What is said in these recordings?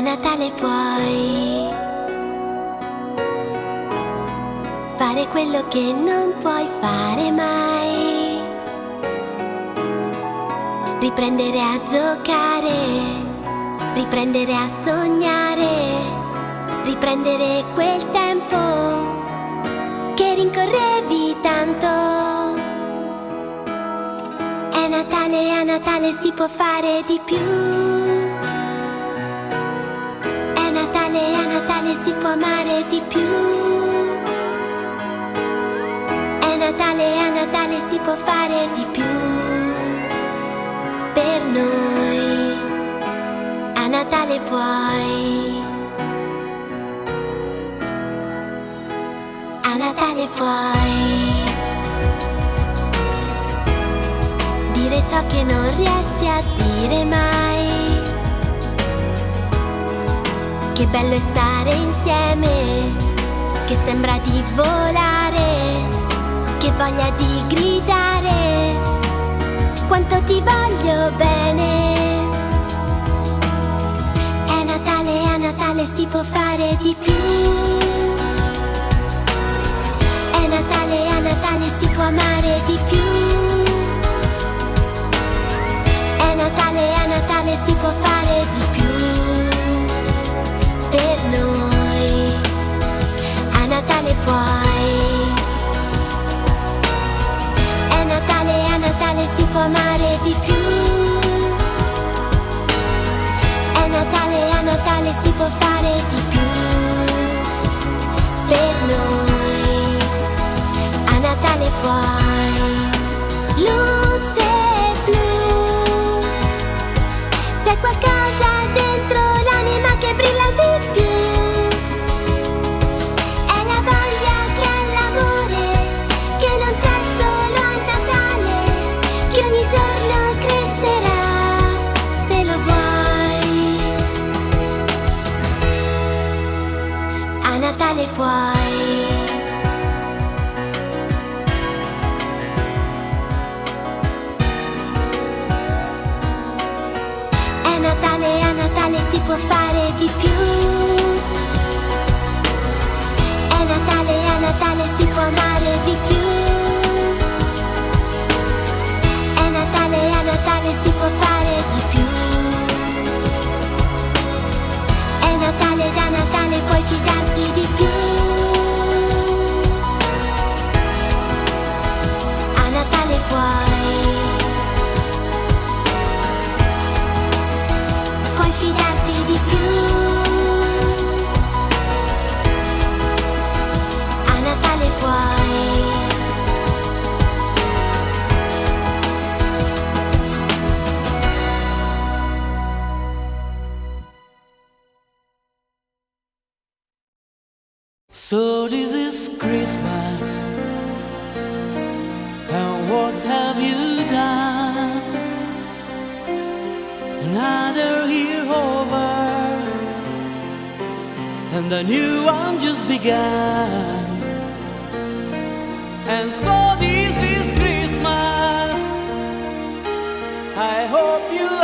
A Natale puoi fare quello che non puoi fare mai. Riprendere a giocare, riprendere a sognare, riprendere quel tempo che rincorrevi tanto. È Natale, a Natale si può fare di più. Natale si può amare di più. È Natale, a Natale si può fare di più. Per noi, a Natale puoi. A Natale puoi. dire ciò che non riesci a dire mai. Che bello è stare insieme, che sembra di volare, che voglia di gridare, quanto ti voglio bene. È Natale, a Natale si può fare di più. È Natale, a Natale si può amare di più. È Natale, a Natale si può fare di più per noi. A Natale puoi. È Natale, a Natale si può amare di più. È Natale, a Natale si può fare di più per noi. A Natale puoi. Luce blu. C'è qualcosa Da Natale puoi fidarti di più. I hope you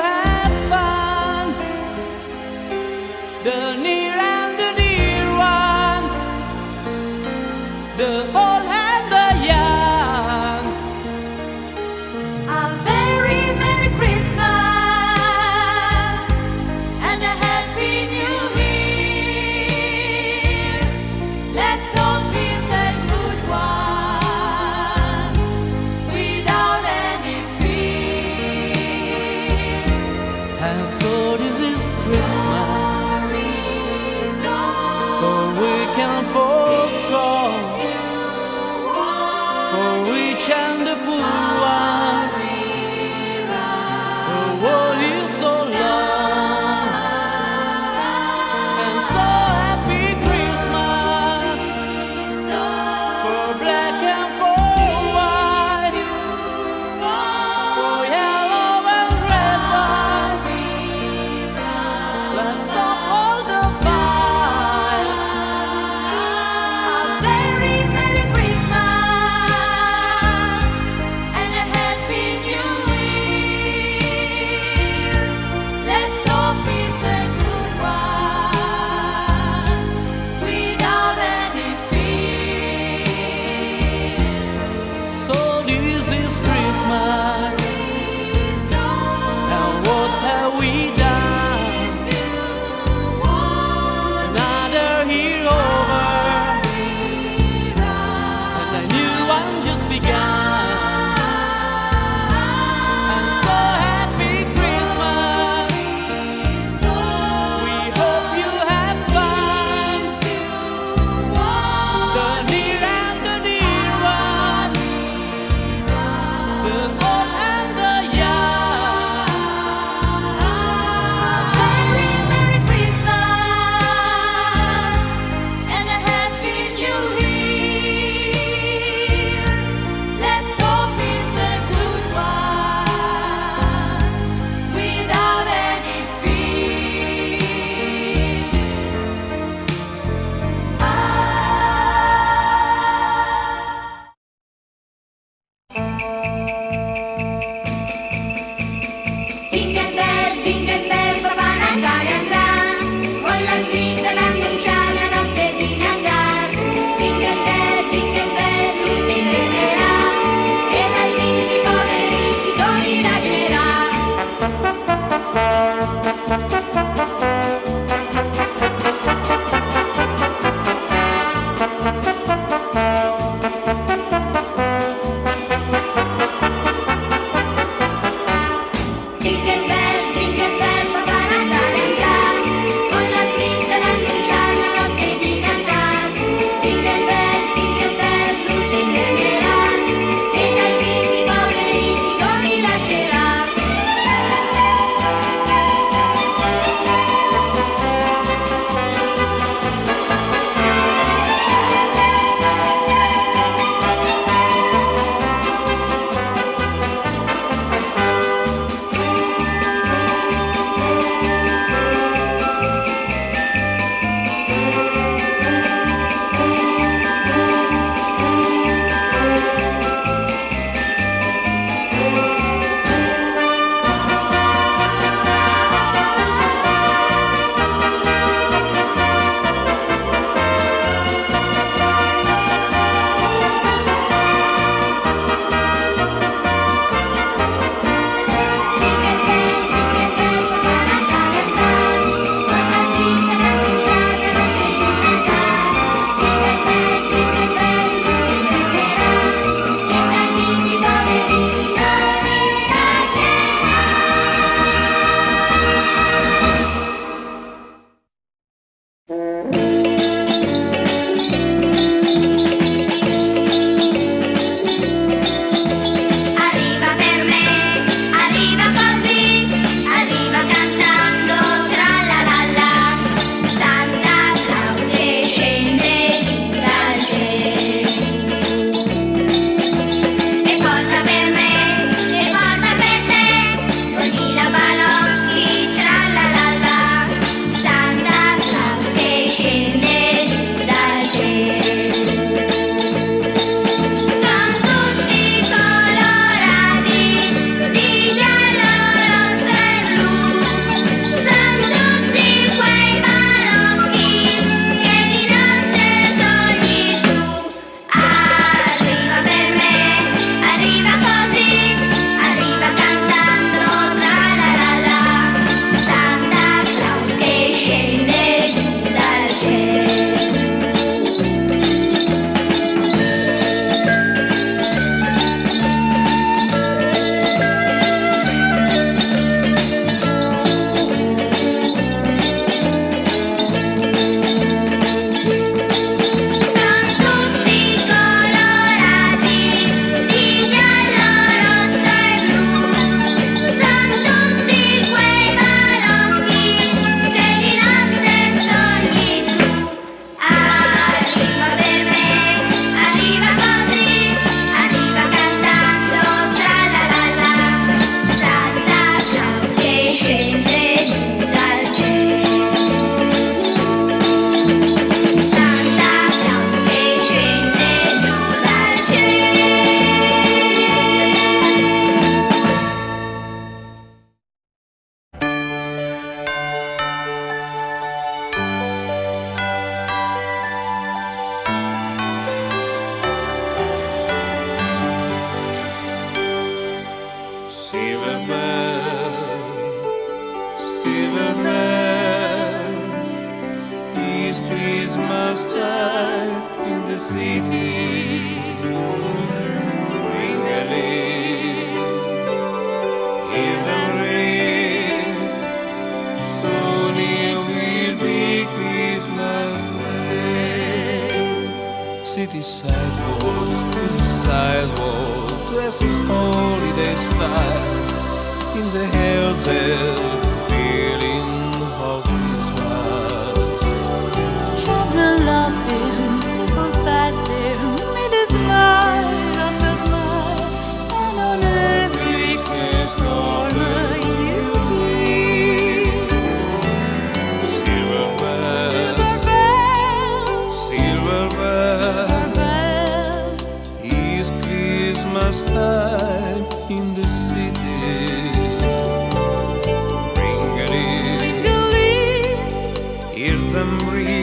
them breathe.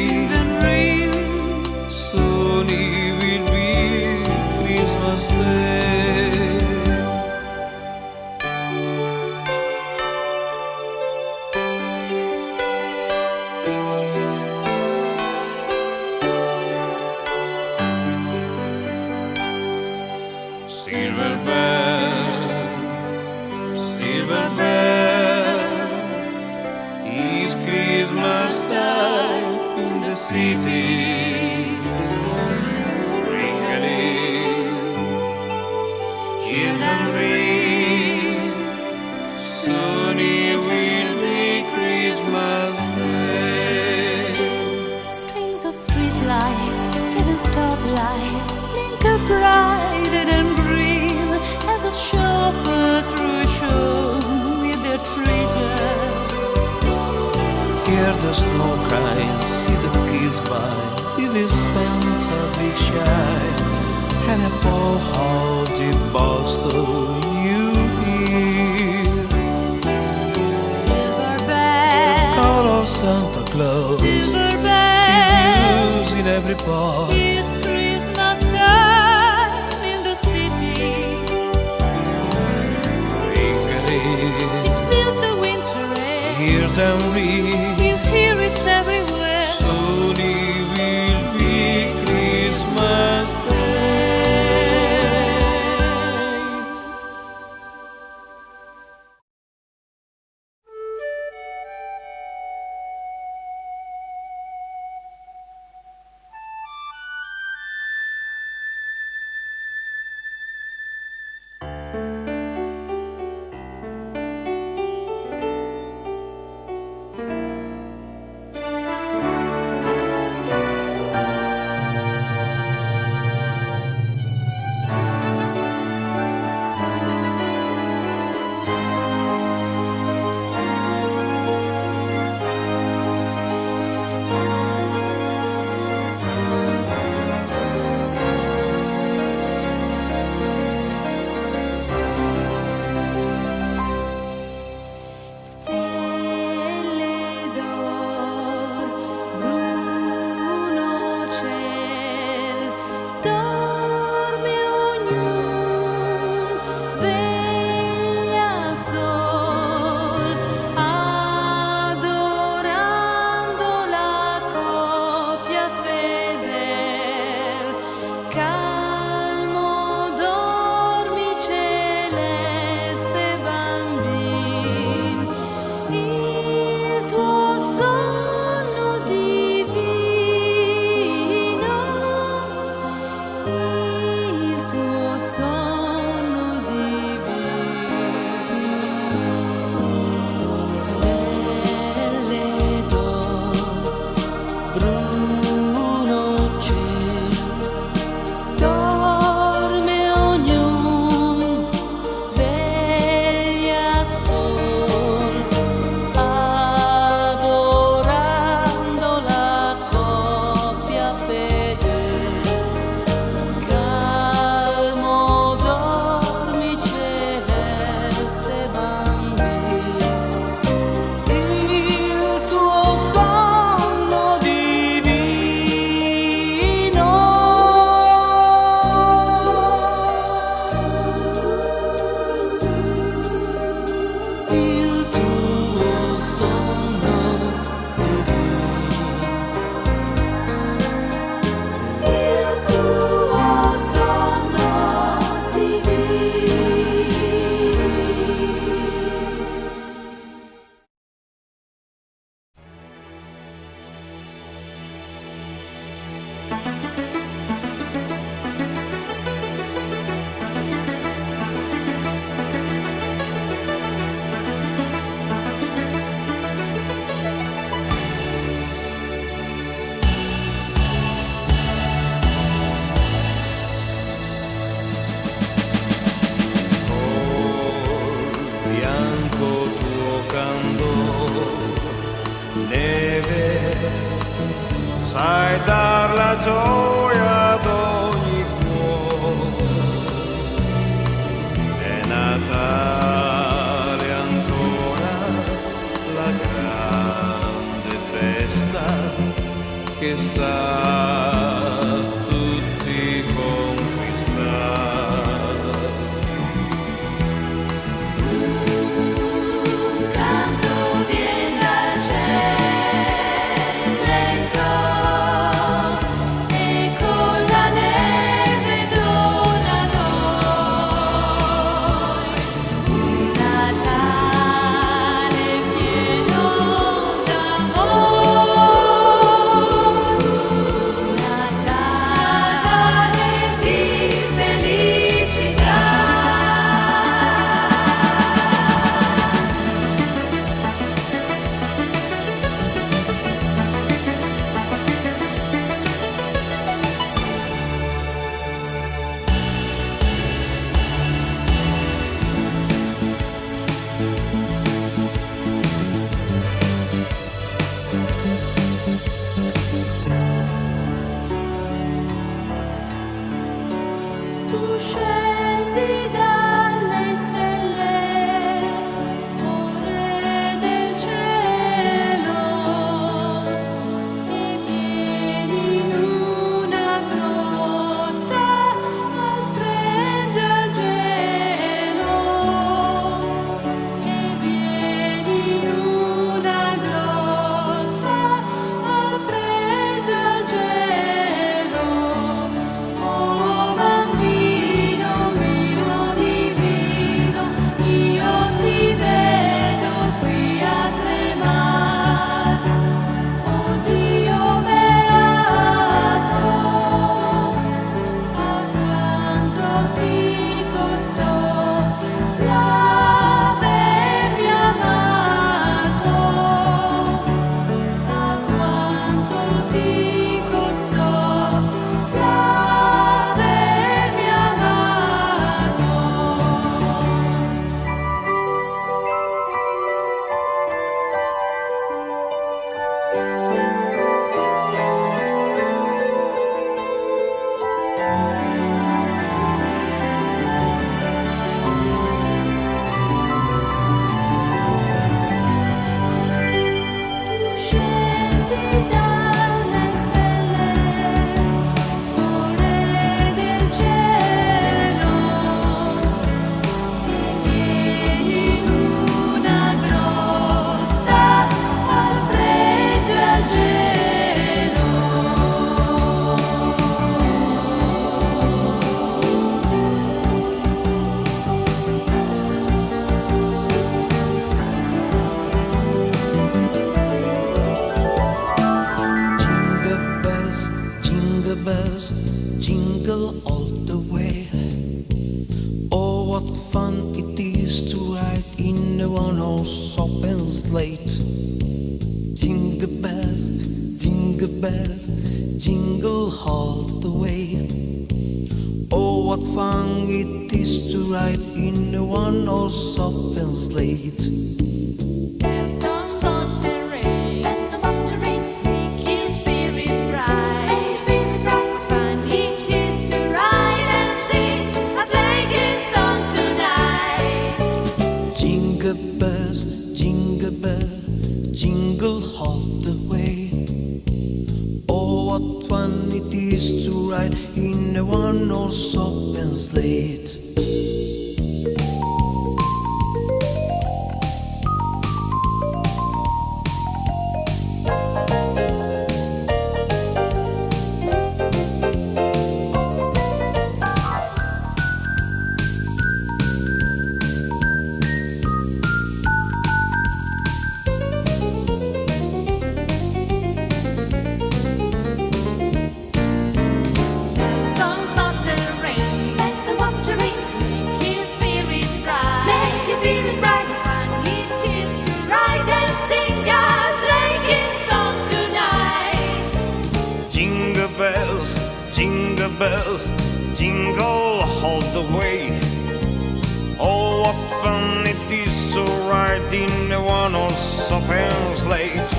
on on something's late.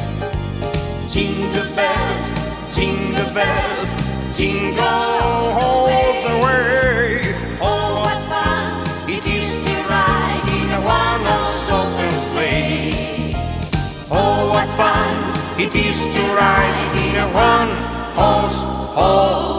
Jingle bells, jingle bells, jingle all the way. Oh, what fun it is to ride in a one on something's sleigh. Oh, what fun it is to ride in a one horse open.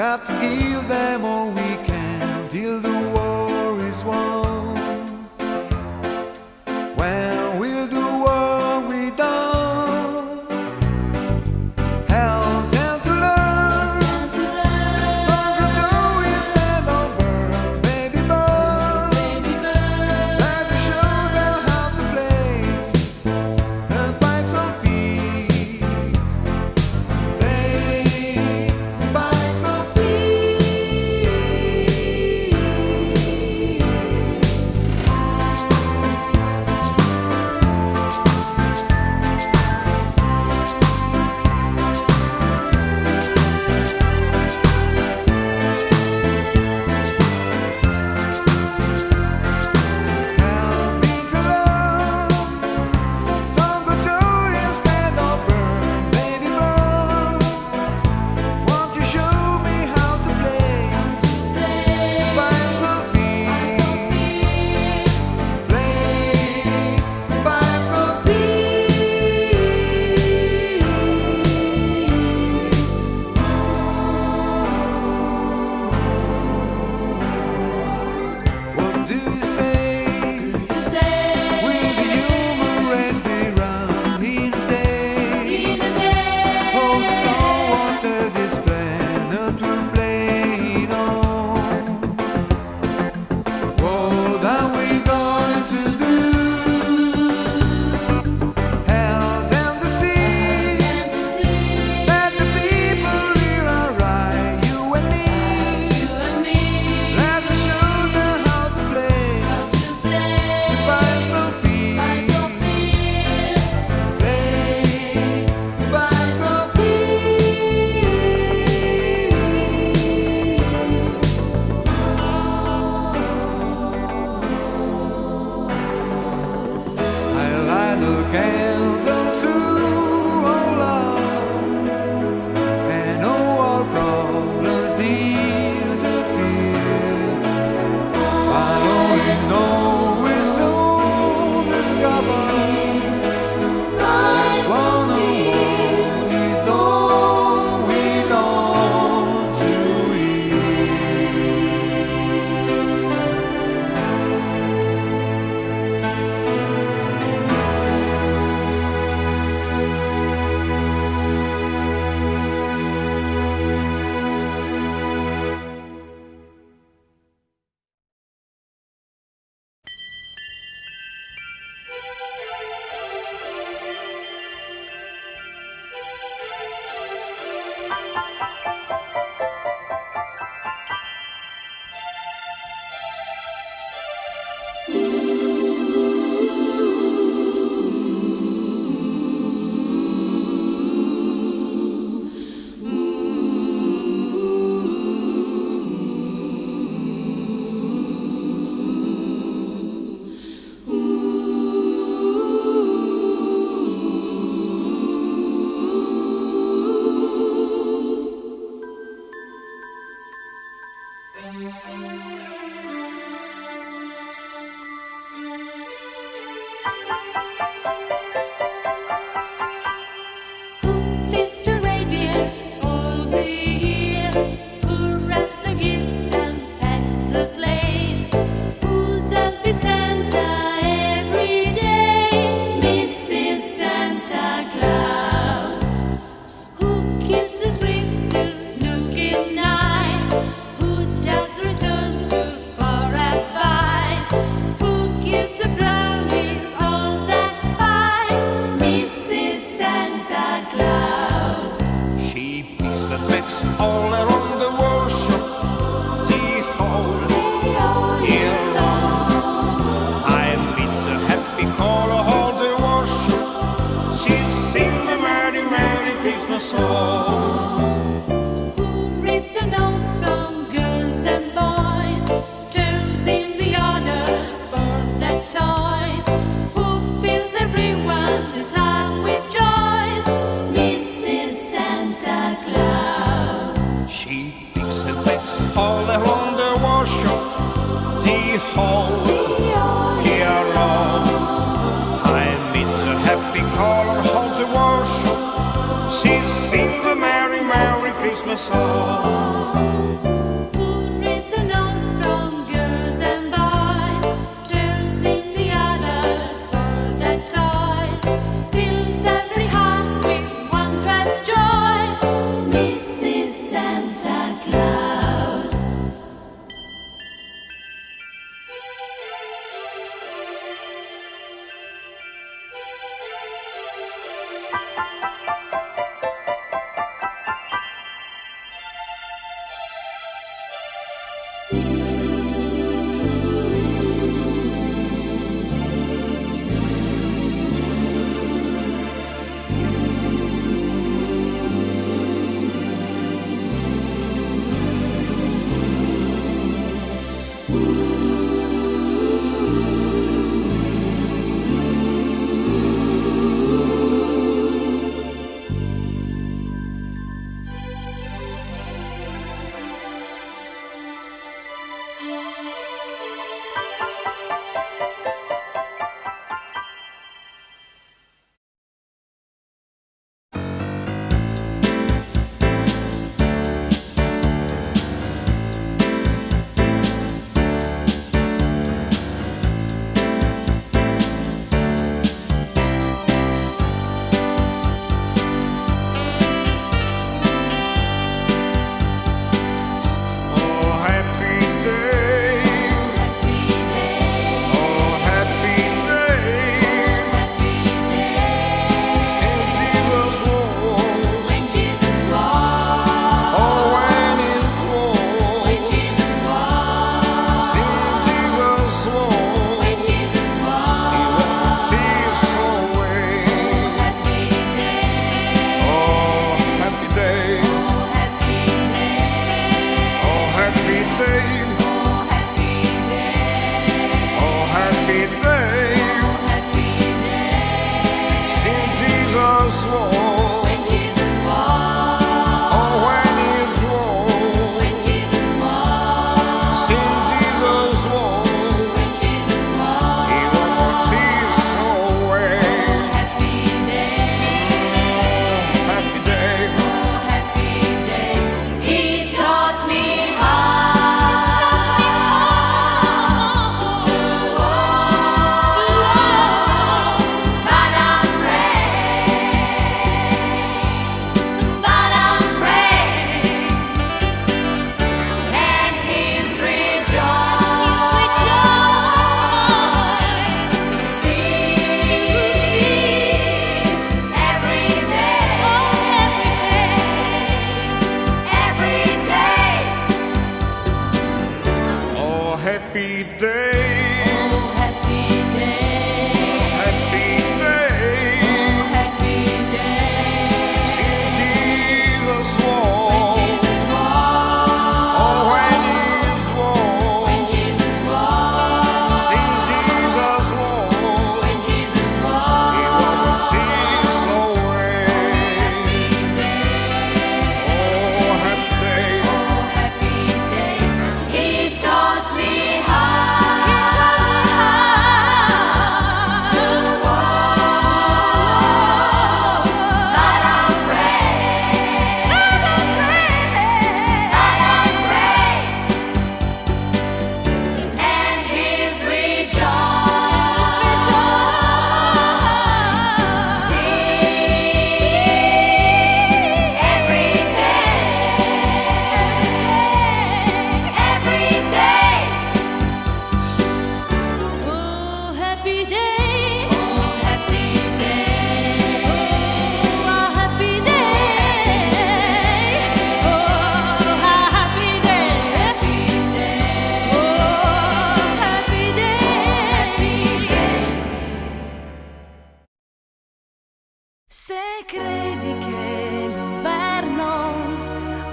Got to give them all we can. Till the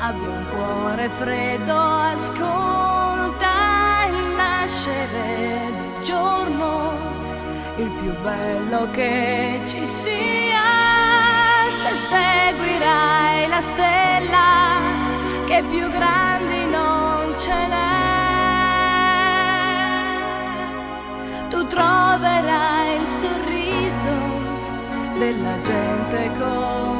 abbia un cuore freddo, ascolta il nascere del giorno, il più bello che ci sia, se seguirai la stella che più grandi non ce n'è, tu troverai il sorriso della gente con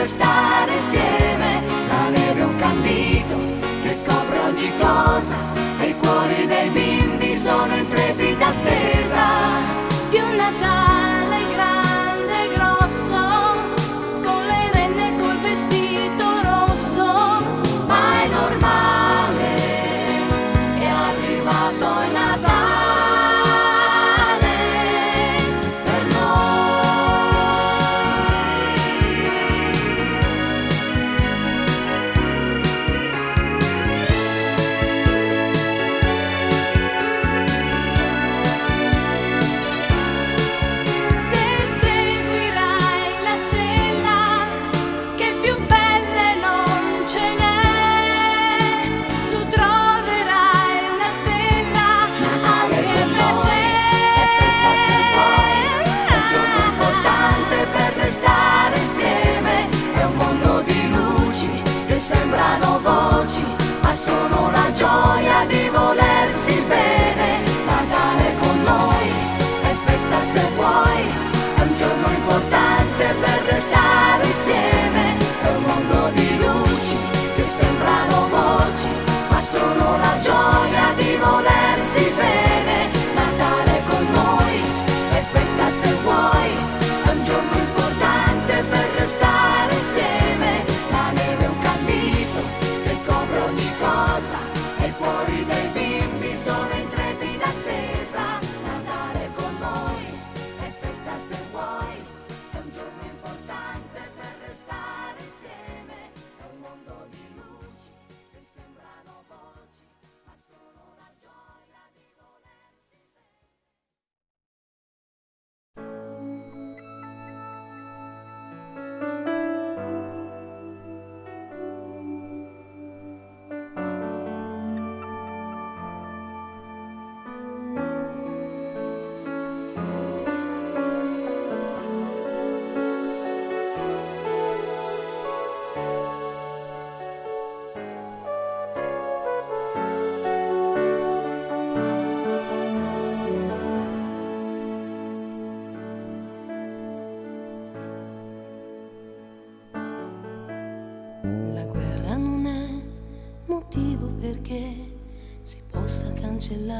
sempre stare insieme, la neve è un candito che copre ogni cosa, e i cuori dei bimbi sono in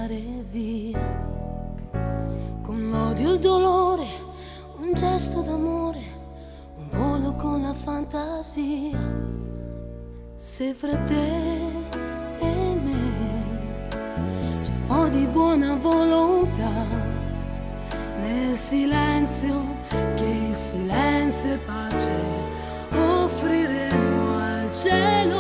andare via. Con l'odio, e il dolore, un gesto d'amore, un volo con la fantasia. Se fra te e me c'è un po' di buona volontà, nel silenzio che il silenzio e pace, offriremo al cielo.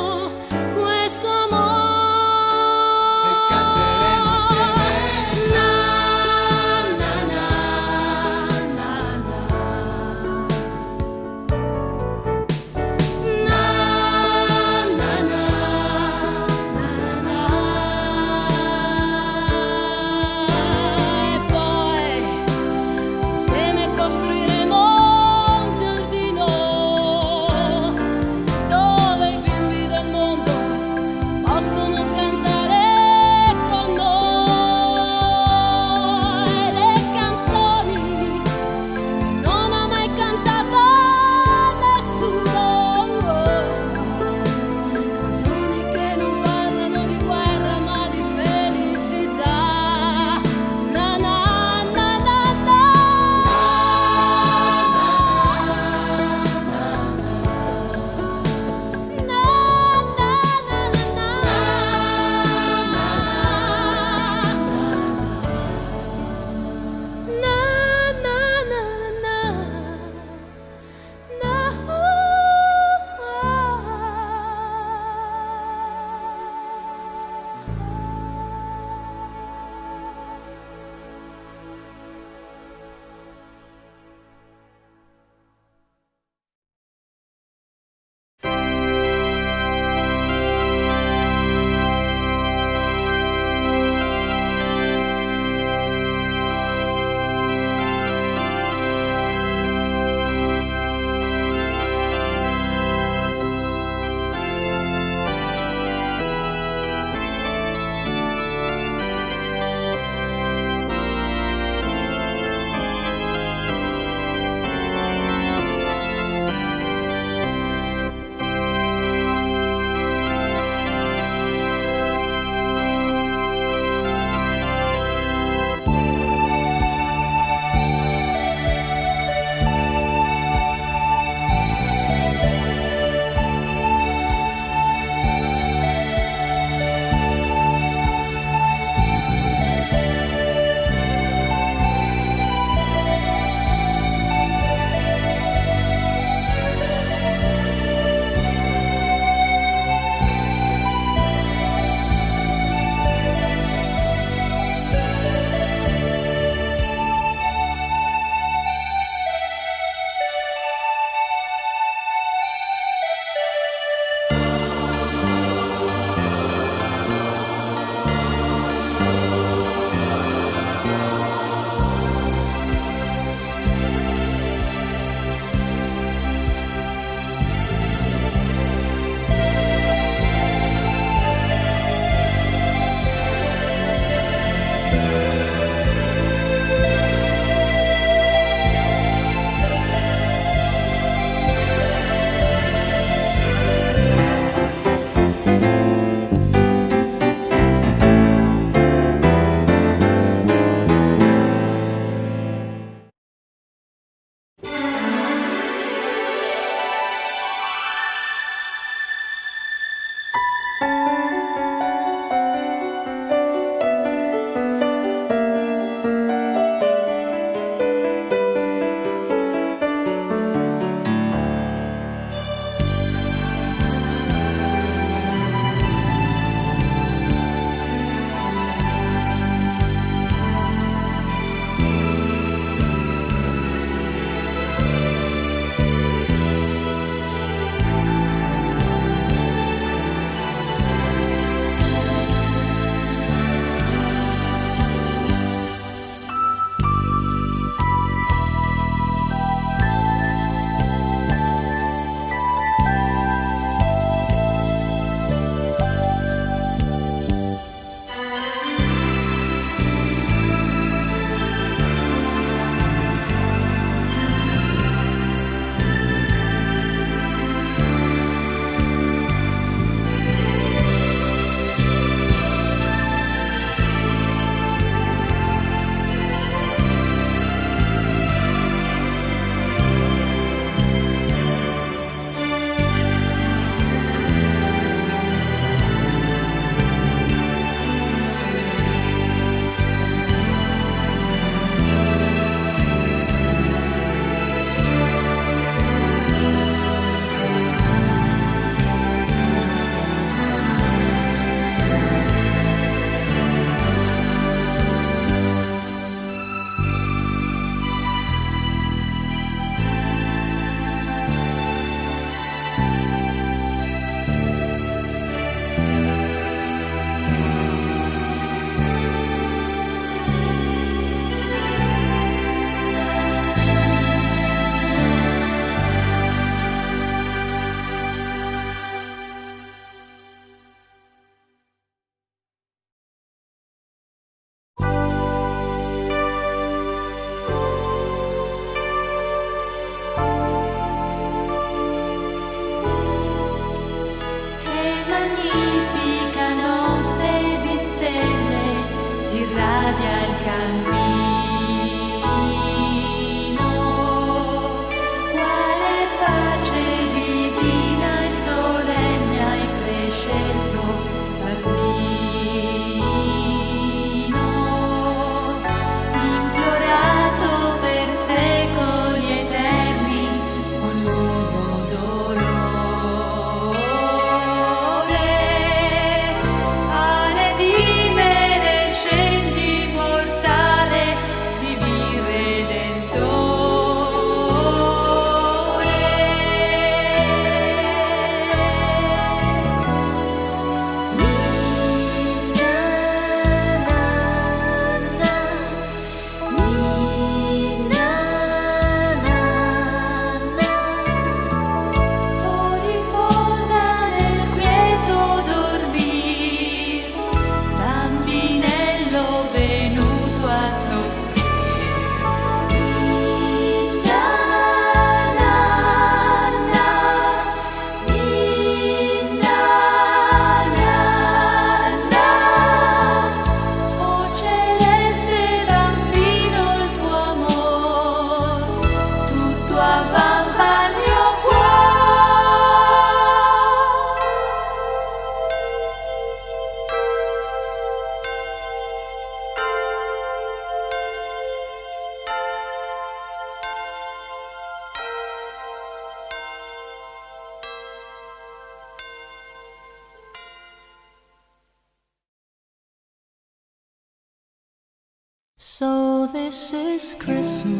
This is Christmas,